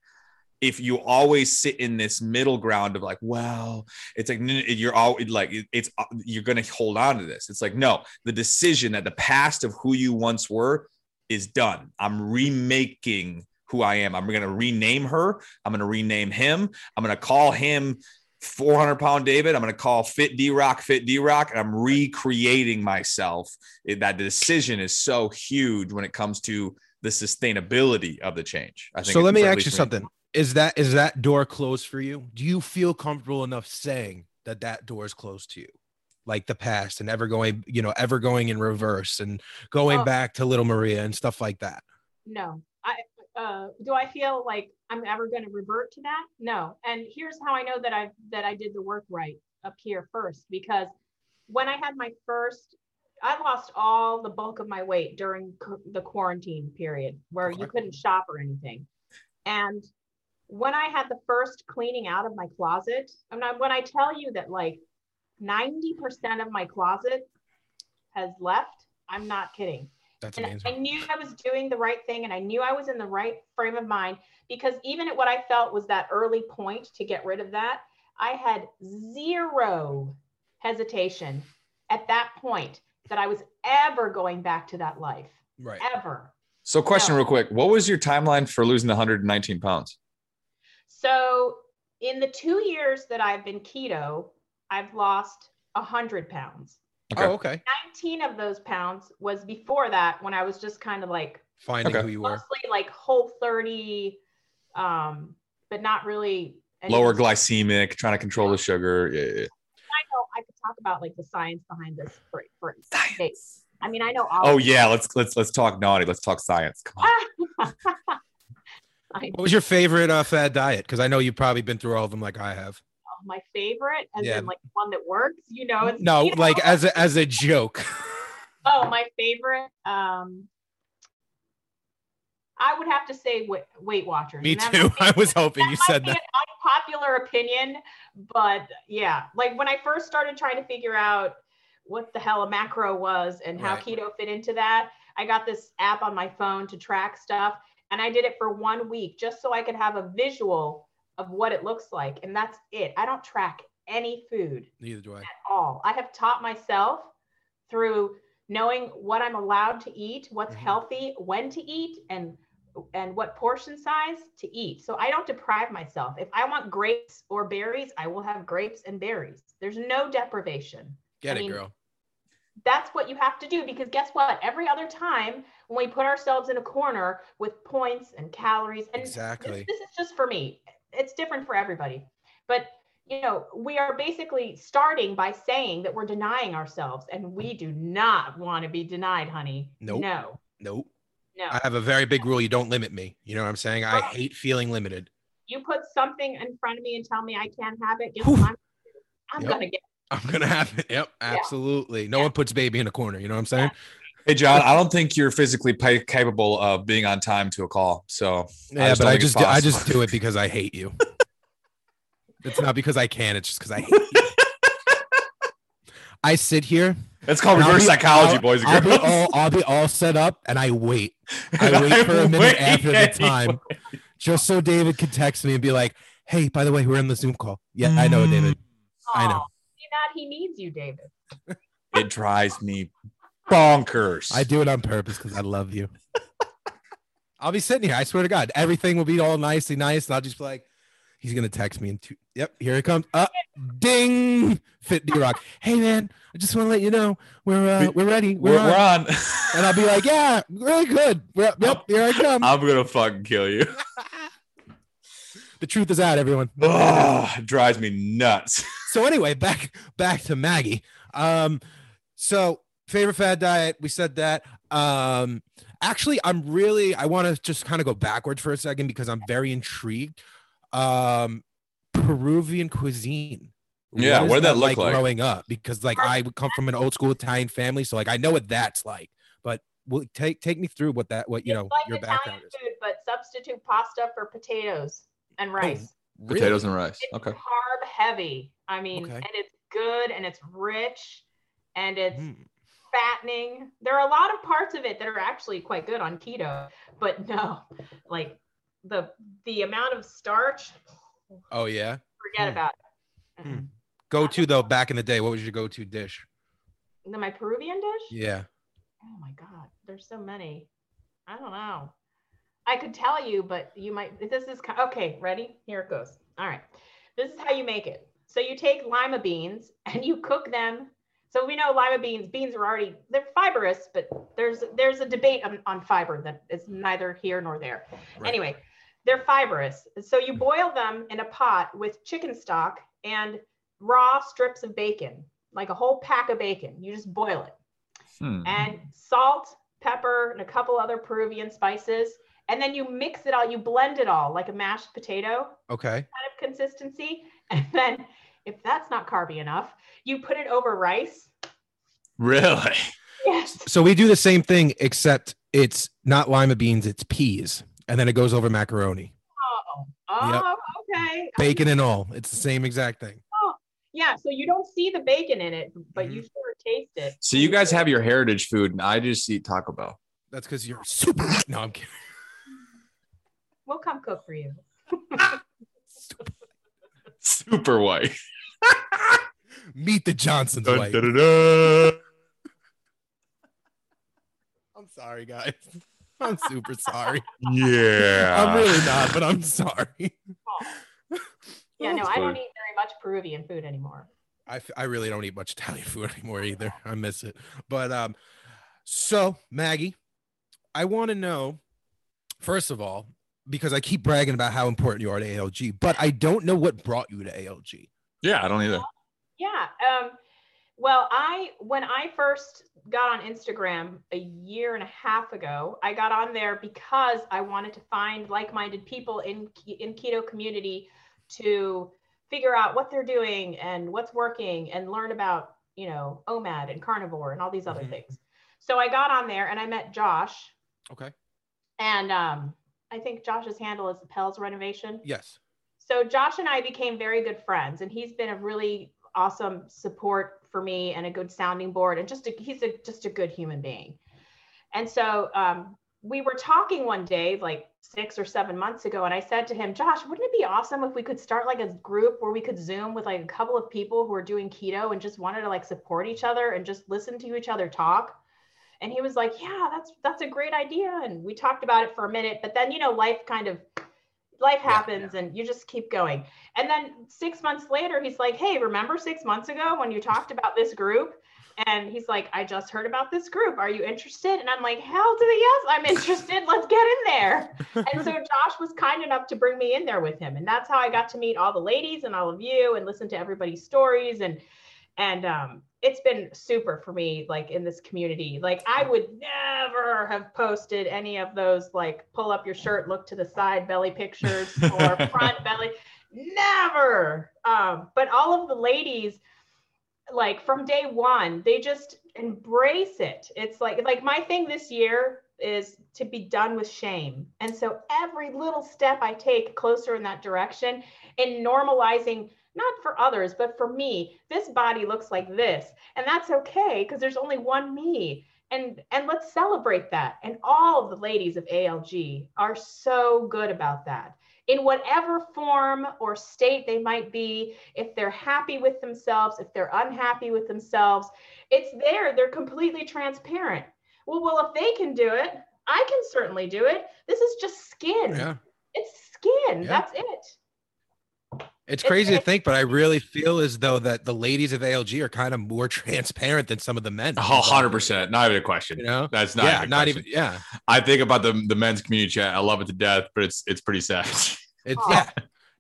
if you always sit in this middle ground of like, well, it's like you're all like it's uh, you're gonna hold on to this. It's like no, the decision that the past of who you once were is done. I'm remaking who I am. I'm gonna rename her. I'm gonna rename him. I'm gonna call him 400 pound David. I'm going to call Fit D Rock, Fit D Rock, and I'm recreating myself. It- that decision is so huge when it comes to the sustainability of the change. I think. so let me ask you least me. something. Is that is that door closed for you? Do you feel comfortable enough saying that that door is closed to you? Like the past and ever going, you know, ever going in reverse and going Oh. back to little Maria and stuff like that. no. I uh, do I feel like I'm ever going to revert to that? No. And here's how I know that I that I did the work right up here first because when I had my first, I lost all the bulk of my weight during the quarantine period where you couldn't shop or anything. And when I had the first cleaning out of my closet, I when I tell you that like 90% of my closet has left, I'm not kidding. That's And amazing. I knew I was doing the right thing and I knew I was in the right frame of mind because even at what I felt was that early point to get rid of that, I had zero hesitation at that point that I was ever going back to that life, Right. ever. So, question No. real quick: What was your timeline for losing the 119 pounds? So in the two years that I've been keto, I've lost 100 pounds. Oh, okay. 19 of those pounds was before that when I was just kind of like Finding Okay. who you were. mostly like whole 30 um but not really. any- Lower glycemic, trying to control the sugar. Yeah, yeah. I know I could talk about like the science behind this for for days. I mean, I know. All Oh yeah, let's let's let's talk naughty. Let's talk science. Come on. What was your favorite uh, fad diet? Because I know you've probably been through all of them like I have. My favorite, and Yeah. then like one that works. You know, it's No, you know, like as a, as a joke. oh, my favorite. Um, I would have to say Weight, Watchers. Me too. I was hoping you said that. Unpopular opinion, but yeah, like when I first started trying to figure out what the hell a macro was and how Right. keto fit into that, I got this app on my phone to track stuff, and I did it for one week just so I could have a visual of what it looks like, and that's it. I don't track any food Neither do I. at all. I have taught myself through knowing what I'm allowed to eat, what's Mhm. healthy, when to eat, and and what portion size to eat. So I don't deprive myself. If I want grapes or berries, I will have grapes and berries. There's no deprivation. Get I it, mean, girl. That's what you have to do because guess what? Every other time when we put ourselves in a corner with points and calories, and this- Exactly. this is just for me. It's different for everybody. But you know, we are basically starting by saying that we're denying ourselves, and we do not want to be denied, honey. Nope. No, Nope. no. I have a very big rule. You don't limit me. You know what I'm saying? I hate feeling limited. you put something in front of me and tell me I can't have it. Guess I'm, I'm Yep. gonna get. It. I'm gonna have it. Yep, absolutely. No one puts baby in a corner. You know what I'm saying? Hey John, I don't think you're physically pa- capable of being on time to a call. So Yeah, just but I just do, I just do it because I hate you. it's not because I can. It's just because I hate you. I sit here. it's called and I'll reverse be- psychology, I'll- boys and I'll girls. be all I'll be all set up, and I wait. I wait for a minute after the time, just so David could text me and be like, "Hey, by the way, we're in the Zoom call." Yeah, I know, David. Mm. I know. Aw, See that he needs you, David. It drives me bonkers. I do it on purpose because I love you. I'll be sitting here. I swear to God, everything will be all nicely nice, and I'll just be like, he's gonna text me in two. Yep, here it comes. Uh, ding, fit D Rock. Hey man, I just want to let you know we're uh, we're ready. We're, We're, on. we're on. And I'll be like, yeah, really good. We're, yep, here I come. I'm gonna fucking kill you. the truth is out, everyone. Ugh, drives me nuts. so anyway, back back to Maggie. Um, so favorite fad diet, we said that. Um, actually, I'm really I want to just kind of go backwards for a second because I'm very intrigued. Um, Peruvian cuisine. Yeah, is what did that look like? growing up? Because like I would come from an old school Italian family, so like I know what that's like. But will take take me through what that what you It's know like your Italian background is. food, but substitute pasta for potatoes and rice. Really? Potatoes and rice. It's Okay. carb heavy. I mean, Okay. and it's good and it's rich and it's Hmm. Fattening. There are a lot of parts of it that are actually quite good on keto, but no, like the the amount of starch, Oh yeah. forget Hmm. about it. Hmm. Go to though. Back in the day, what was your go to dish? Then my Peruvian dish? Yeah. Oh my God, there's so many. I don't know. I could tell you, but you might. This is okay. Ready? Here it goes. All right. This is how you make it. So you take lima beans and you cook them. So we know lima beans. Beans are already they're fibrous, but there's there's a debate on, on fiber that is neither here nor there. Right. Anyway, they're fibrous. So you boil them in a pot with chicken stock and raw strips of bacon, like a whole pack of bacon. You just boil it Hmm. and salt, pepper, and a couple other Peruvian spices. And then you mix it all, you blend it all like a mashed potato Okay. kind of consistency. And then, if that's not carby enough, you put it over rice. Really? Yes. So we do the same thing, except it's not lima beans, it's peas, and then it goes over macaroni, Oh, oh okay. bacon and all. It's the same exact thing. Oh, Yeah. So you don't see the bacon in it, but Mm-hmm. you sure taste it. So you guys have your heritage food, and I just eat Taco Bell. That's because you're super. No, I'm kidding. We'll come cook for you. Super white. Meet the Johnsons, Dun, wife. dun, dun, dun. I'm sorry, guys. I'm super sorry. Yeah. I'm really not, but I'm sorry. Yeah. No, I don't eat very much Peruvian food anymore. I, f- I really don't eat much Italian food anymore either. I miss it. But um, so Maggie, I want to know first of all, because I keep bragging about how important you are to ALG, but I don't know what brought you to ALG. Yeah, I don't either. Yeah. Um, well, I when I first got on Instagram a year and a half ago, I got on there because I wanted to find like-minded people in in keto community to figure out what they're doing and what's working and learn about you know OMAD and carnivore and all these other Mhm. things. So I got on there and I met Josh, Okay. and um, I think Josh's handle is the Pels Renovation. Yes. So Josh and I became very good friends, and he's been a really awesome support for me and a good sounding board, and just a, he's a just a good human being. And so um, we were talking one day, like six or seven months ago, and I said to him, Josh, wouldn't it be awesome if we could start like a group where we could Zoom with like a couple of people who are doing keto and just wanted to like support each other and just listen to each other talk? And he was like, Yeah, that's that's a great idea. And we talked about it for a minute, but then you know, life kind of life Yeah, happens and you just keep going. And then six months later, he's like, Hey, remember six months ago when you talked about this group? And he's like, I just heard about this group. Are you interested? And I'm like, Hell to the yes, I'm interested. Let's get in there. And so Josh was kind enough to bring me in there with him. And that's how I got to meet all the ladies and all of you and listen to everybody's stories. And and um, it's been super for me, like in this community. Like I would never have posted any of those like pull up your shirt, look to the side belly pictures or front belly. Never. Um, but all of the ladies, like from day one, they just embrace it. It's like like my thing this year is to be done with shame. And so every little step I take closer in that direction in normalizing not for others, but for me, this body looks like this. And that's okay because there's only one me. And and let's celebrate that. And all of the ladies of ALG are so good about that. In whatever form or state they might be, if they're happy with themselves, if they're unhappy with themselves, it's there. They're completely transparent. Well, well, if they can do it, I can certainly do it. This is just skin. Yeah. It's skin. Yeah. That's it. It's It's- crazy to think, but I really feel as though that the ladies of ALG are kind of more transparent than some of the men. Oh, 100%. Not even a question. You know? That's not yeah, even a not question. even. Yeah, I think about the the men's community chat. I love it to death, but it's it's pretty sad. it's Aw. yeah.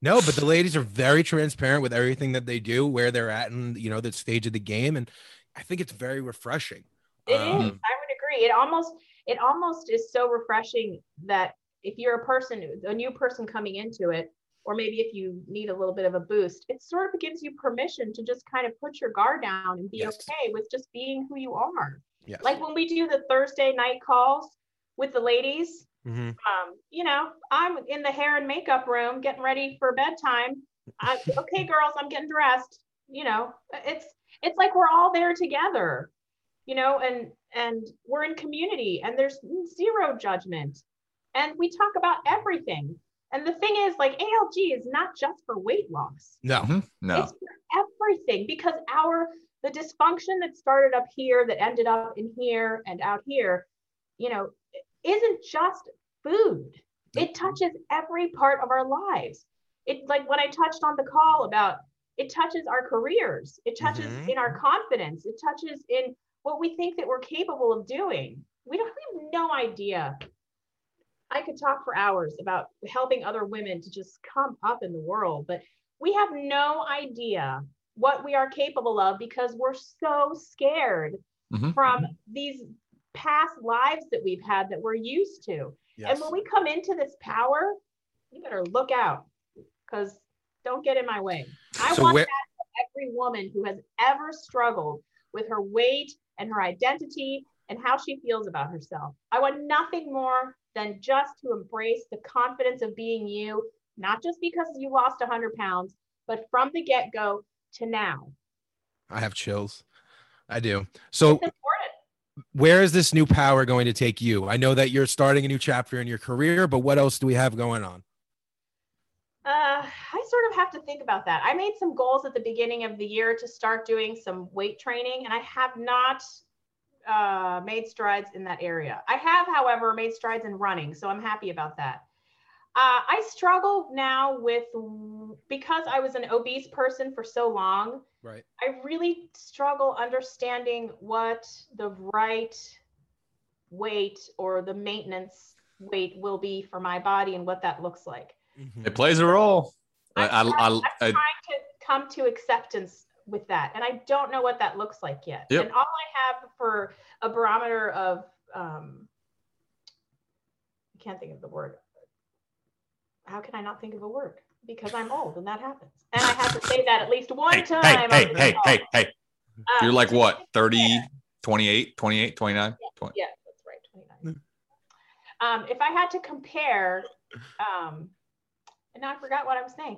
No, but the ladies are very transparent with everything that they do, where they're at, and you know the stage of the game, and I think it's very refreshing. It is. Um, I would agree. It almost it almost is so refreshing that if you're a person, a new person coming into it, or maybe if you need a little bit of a boost, it sort of gives you permission to just kind of put your guard down and be Yes. okay with just being who you are. Yes. Like when we do the Thursday night calls with the ladies, Mhm. um, you know, I'm in the hair and makeup room getting ready for bedtime. I, okay, girls, I'm getting dressed. You know, it's it's like we're all there together, you know, and and we're in community, and there's zero judgment, and we talk about everything. And the thing is, like ALG is not just for weight loss. No. no. It's for everything because our the dysfunction that started up here that ended up in here and out here, you know, isn't just food. It touches every part of our lives. It like when I touched on the call about it touches our careers, it touches Mhm. in our confidence, it touches in what we think that we're capable of doing. We don't we have no idea. I could talk for hours about helping other women to just come up in the world, but we have no idea what we are capable of because we're so scared Mhm. from these past lives that we've had that we're used to. Yes. And when we come into this power, you better look out because don't get in my way. I So want where- that for every woman who has ever struggled with her weight and her identity and how she feels about herself. I want nothing more than just to embrace the confidence of being you, not just because you lost 100 pounds, but from the get go to now. I have chills. I do. So where is this new power going to take you? I know that you're starting a new chapter in your career, but what else do we have going on? Uh, I sort of have to think about that. I made some goals at the beginning of the year to start doing some weight training, and I have not uh, made strides in that area. I have, however, made strides in running, so I'm happy about that. Uh, I struggle now with because I was an obese person for so long. Right. I really struggle understanding what the right weight or the maintenance weight will be for my body and what that looks like. Mhm. It plays a role. I, I, I'm, I, I'm trying to come to acceptance with that, and I don't know what that looks like yet. Yep. And all I have for a barometer of, um, I can't think of the word. How can I not think of a word? Because I'm old, and that happens. And I have to say that at least one hey, time. hey, hey, hey, hey, hey. Um, You're like what, 30, 28, 28, 29? 20. Yeah, that's right, 29. Um, if I had to compare, um, and now I forgot what I was saying.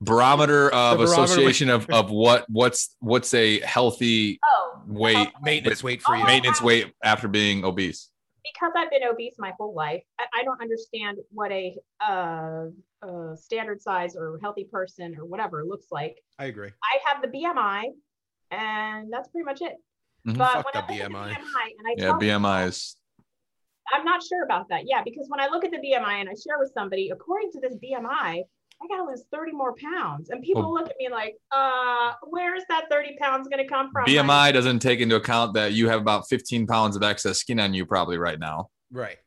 Barometer of barometer- association of, of what what's what's a healthy Oh, weight okay. Maintenance weight for you. Maintenance weight after being obese. because I've been obese my whole life, I, I don't understand what a uh, uh, standard size or healthy person or whatever looks like. I agree. I have the BMI, and that's pretty much it. Mhm. But Fuck when the I look BMI. and I Yeah, tell BMI is I'm not sure about that. Yeah, because when I look at the BMI and I share with somebody, according to this BMI, I gotta lose 30 more pounds. And people Oh. look at me like, uh, where's that 30 pounds gonna come from? BMI doesn't take into account that you have about 15 pounds of excess skin on you probably right now. Right.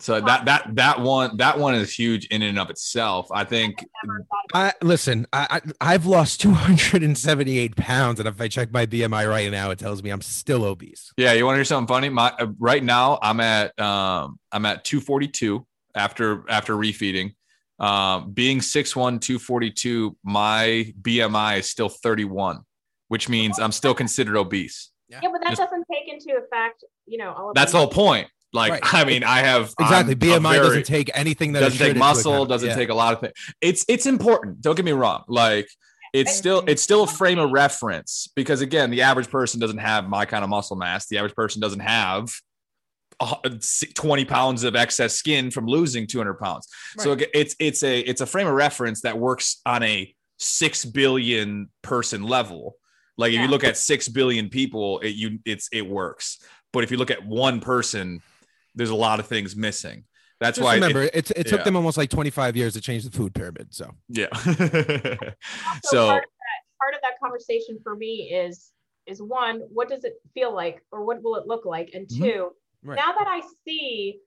So that that that one that one is huge in and of itself. I think Never I listen. I, I I've lost 278 pounds, and if I check my BMI right now, it tells me I'm still obese. Yeah, you want to hear something funny? My uh, right now I'm at um I'm at 242 after after refeeding. Um being 6'1 242, my BMI is still 31, which means I'm still considered obese. Yeah, but that Just- doesn't take into effect, you know, all of That's the whole point. Like Right. I mean, I have Exactly. I'm BMI very- doesn't take anything that doesn't take muscle, doesn't Yeah. take a lot of things. It's it's important. Don't get me wrong. Like it's still it's still a frame of reference because again, the average person doesn't have my kind of muscle mass. The average person doesn't have a hu- 20 pounds of excess skin from losing 200 pounds. So Right. again, it's it's a it's a frame of reference that works on a 6 billion person level. Like if Yeah. you look at 6 billion people, it you it's it works. But if you look at one person, there's a lot of things missing. That's Just why it- remember, it, it, took yeah. them almost like 25 years to change the food pyramid. So yeah. So part of, that, part of that conversation for me is is one, what does it feel like, or what will it look like, and Mhm. 2 Right. now that I see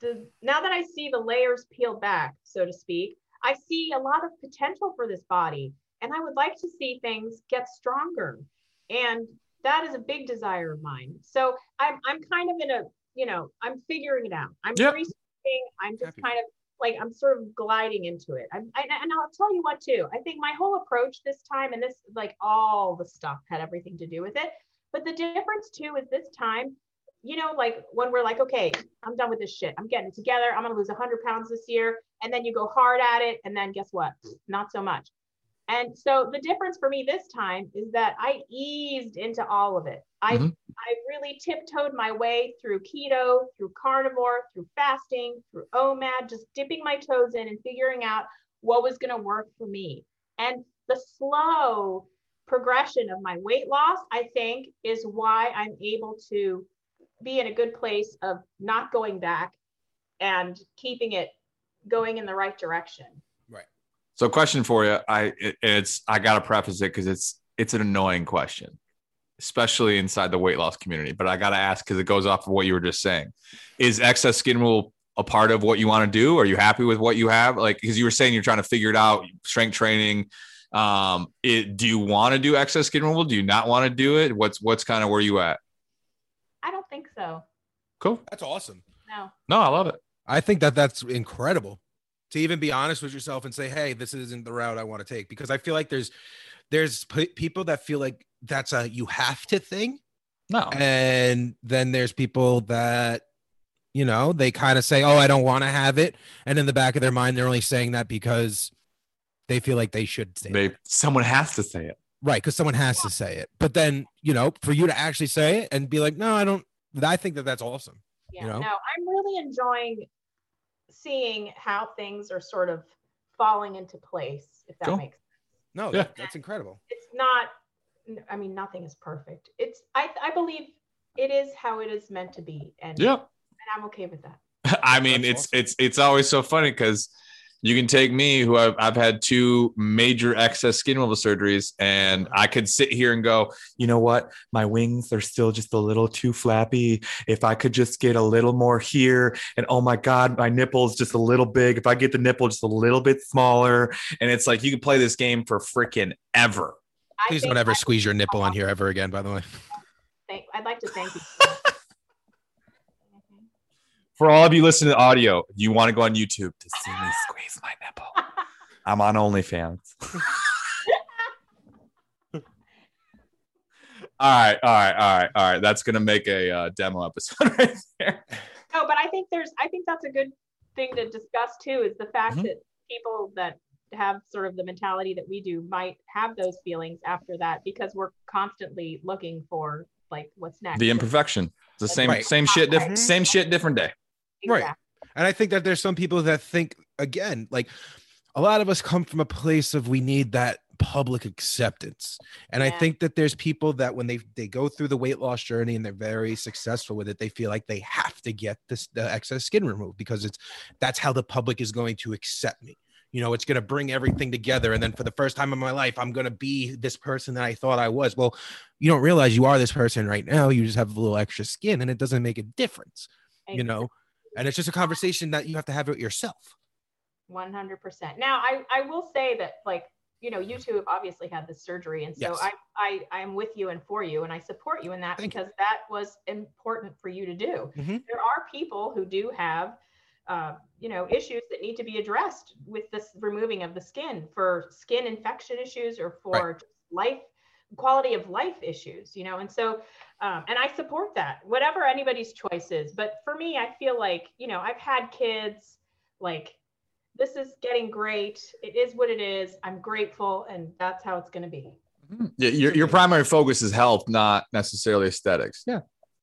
the now that I see the layers peeled back, so to speak, I see a lot of potential for this body, and I would like to see things get stronger, and that is a big desire of mine. So I'm I'm kind of in a you know I'm figuring it out. I'm Yep. researching. I'm just Happy. kind of like I'm sort of gliding into it. I'm, I, and I'll tell you what too. I think my whole approach this time, and this like all the stuff had everything to do with it. But the difference too is this time, you know, like when we're like, okay, I'm done with this shit. I'm getting it together. I'm gonna lose 100 pounds this year, and then you go hard at it, and then guess what? Not so much. And so the difference for me this time is that I eased into all of it. I Mhm. I really tiptoed my way through keto, through carnivore, through fasting, through OMAD, just dipping my toes in and figuring out what was going to work for me. And the slow progression of my weight loss, I think, is why I'm able to be in a good place of not going back and keeping it going in the right direction. Right. So question for you. I it, it's I gotta preface it because it's it's an annoying question, especially inside the weight loss community. But I gotta ask because it goes off of what you were just saying. Is excess skin rule a part of what you want to do? Are you happy with what you have? Like because you were saying you're trying to figure it out, strength training. Um, it do you want to do excess skin removal? Do you not want to do it? What's what's kind of where you at? I don't think so. Cool. that's awesome. No. No, I love it. I think that that's incredible to even be honest with yourself and say, "Hey, this isn't the route I want to take." Because I feel like there's there's p- people that feel like that's a you have to thing, No. and then there's people that you know they kind of say, "Oh, I don't want to have it," and in the back of their mind, they're only saying that because they feel like they should say it. They someone has to say it. Right because someone has to say it. But then you know, for you to actually say it and be like, "No, I don't," I think that that's awesome. Yeah, you know? no, I'm really enjoying seeing how things are sort of falling into place, if that Cool. makes sense. No, Yeah. that, that's incredible. It's not, I mean, nothing is perfect. It's, I, I believe it is how it is meant to be. And, Yeah. and I'm okay with that. I mean, That's it's it's it's always so funny because You can take me, who I've, I've had two major excess skin removal surgeries, and I could sit here and go, you know what? My wings are still just a little too flappy. If I could just get a little more here, and oh my God, my nipple's just a little big. If I get the nipple just a little bit smaller, and it's like you can play this game for freaking ever. I Please don't ever I- squeeze your nipple on here ever again, by the way. Thank, I'd like to thank you. For all of you listening to audio, you want to go on YouTube to see me squeeze my nipple. I'm on OnlyFans. all right, all right, all right, all right. That's gonna make a uh, demo episode right there. No, but I think there's I think that's a good thing to discuss too is the fact Mhm. that people that have sort of the mentality that we do might have those feelings after that because we're constantly looking for like what's next. The imperfection. It's the same, Right. same shit, diff- Right. same shit, different day. Right. And I think that there's some people that think again, like a lot of us come from a place of we need that public acceptance. And I think that there's people that when they they go through the weight loss journey and they're very successful with it, they feel like they have to get this the excess skin removed because it's that's how the public is going to accept me. You know, it's going to bring everything together. And then for the first time in my life, I'm going to be this person that I thought I was. Well, you don't realize you are this person right now. You just have a little extra skin and it doesn't make a difference, you know? And it's just a conversation that you have to have with yourself. 100%. Now, I, I will say that, like, you know, you two have obviously had this surgery. And so Yes. I, I, I am with you and for you, and I support you in that Thank you. because that was important for you to do. Mhm. There are people who do have, uh, you know, issues that need to be addressed with this removing of the skin for skin infection issues or for just life quality of life issues, you know, and so, um, and I support that, whatever anybody's choice is. But for me, I feel like, you know, I've had kids, like, this is getting great. It is what it is. I'm grateful, and that's how it's going to be. Yeah, Your, your primary focus is health, not necessarily aesthetics. Yeah.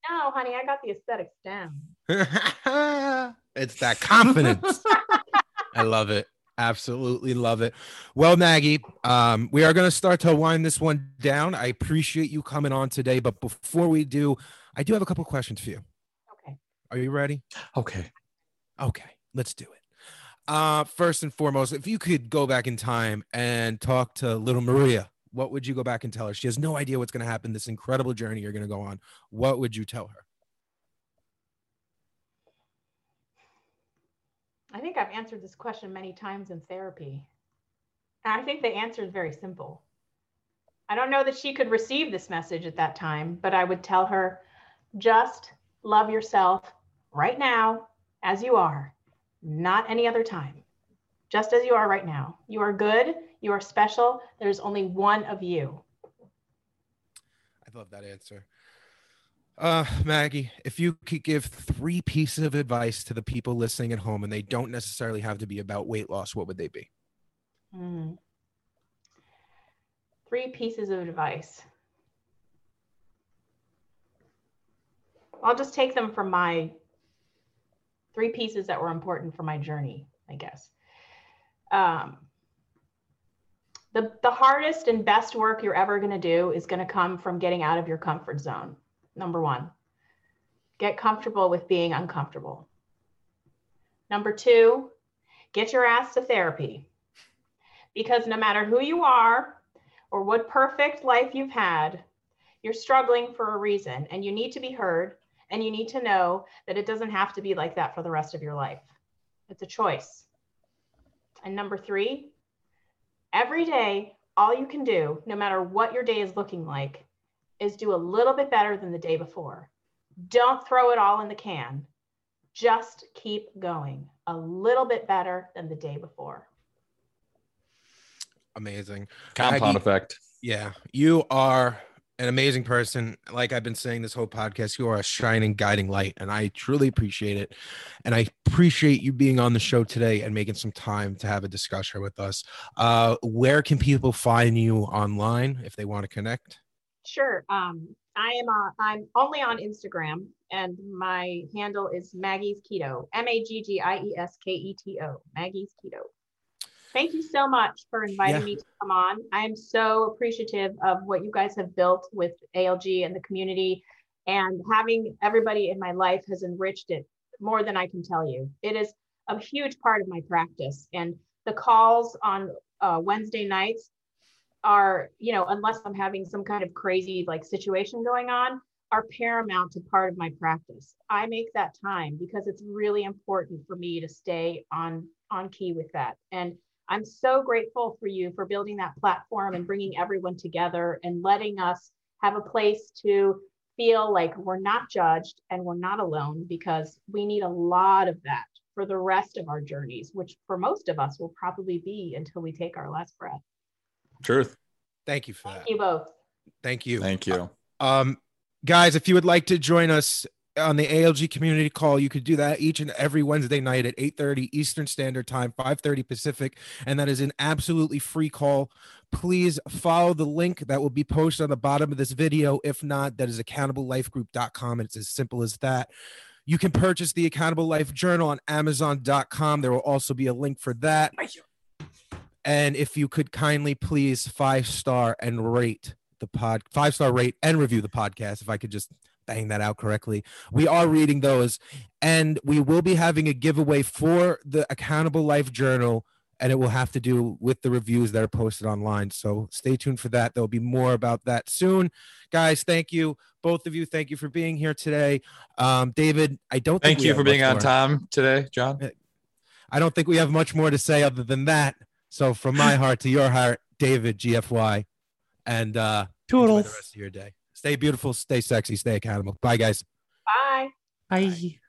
No, honey, I got the aesthetics down. it's that confidence. I love it. Absolutely love it. Well, Maggie, um, we are going to start to wind this one down. I appreciate you coming on today, but before we do, I do have a couple questions for you. Okay. Are you ready? Okay. Okay, let's do it. Uh, first and foremost, if you could go back in time and talk to little Maria, what would you go back and tell her? She has no idea what's going to happen. This incredible journey you're going to go on. What would you tell her? I think I've answered this question many times in therapy. And I think the answer is very simple. I don't know that she could receive this message at that time, but I would tell her just love yourself right now as you are, not any other time. Just as you are right now. You are good. You are special. There's only one of you. I love that answer. Uh, Maggie, if you could give three pieces of advice to the people listening at home, and they don't necessarily have to be about weight loss, what would they be? Hmm. Three pieces of advice. I'll just take them from my three pieces that were important for my journey, I guess. Um, the, the hardest and best work you're ever going to do is going to come from getting out of your comfort zone. Number one, get comfortable with being uncomfortable. Number two, get your ass to therapy because no matter who you are or what perfect life you've had, you're struggling for a reason and you need to be heard and you need to know that it doesn't have to be like that for the rest of your life. It's a choice. And number three, every day, all you can do, no matter what your day is looking like, is do a little bit better than the day before. Don't throw it all in the can. Just keep going a little bit better than the day before. Amazing. Compound Maggie- effect. Yeah, you are an amazing person. Like I've been saying this whole podcast, you are a shining, guiding light, and I truly appreciate it. And I appreciate you being on the show today and making some time to have a discussion with us. Uh, where can people find you online if they want to connect? Sure. Um, I am uh, I'm only on Instagram, and my handle is Maggie's Keto. M A G G I E S K E T O. Maggie's Keto. Thank you so much for inviting Yeah. me to come on. I am so appreciative of what you guys have built with ALG and the community, and having everybody in my life has enriched it more than I can tell you. It is a huge part of my practice, and the calls on uh, Wednesday nights are, you know, unless I'm having some kind of crazy like situation going on, are paramount to part of my practice. I make that time because it's really important for me to stay on on key with that. And I'm so grateful for you for building that platform and bringing everyone together and letting us have a place to feel like we're not judged and we're not alone because we need a lot of that for the rest of our journeys, which for most of us will probably be until we take our last breath. Truth. Thank you for Thank that. you both. Thank you. Thank you. Um, guys, if you would like to join us on the ALG community call, you could do that each and every Wednesday night at 8:30 Eastern Standard Time, 5:30 Pacific, and that is an absolutely free call. Please follow the link that will be posted on the bottom of this video. If not, that is accountable-life-group.com. It's as simple as that. You can purchase the Accountable Life Journal on Amazon.com. There will also be a link for that. And if you could kindly please five star and rate the pod, five star rate and review the podcast, if I could just bang that out correctly. We are reading those, and we will be having a giveaway for the Accountable Life Journal, and it will have to do with the reviews that are posted online. So stay tuned for that. There'll be more about that soon. Guys, thank you. Both of you, thank you for being here today. Um, David, I don't Thank you for being on time today, John. I don't think we have much more to say other than that. So from my heart to your heart, David GFY, and uh, enjoy the rest of your day. Stay beautiful, stay sexy, stay accountable. Bye, guys. Bye. Bye.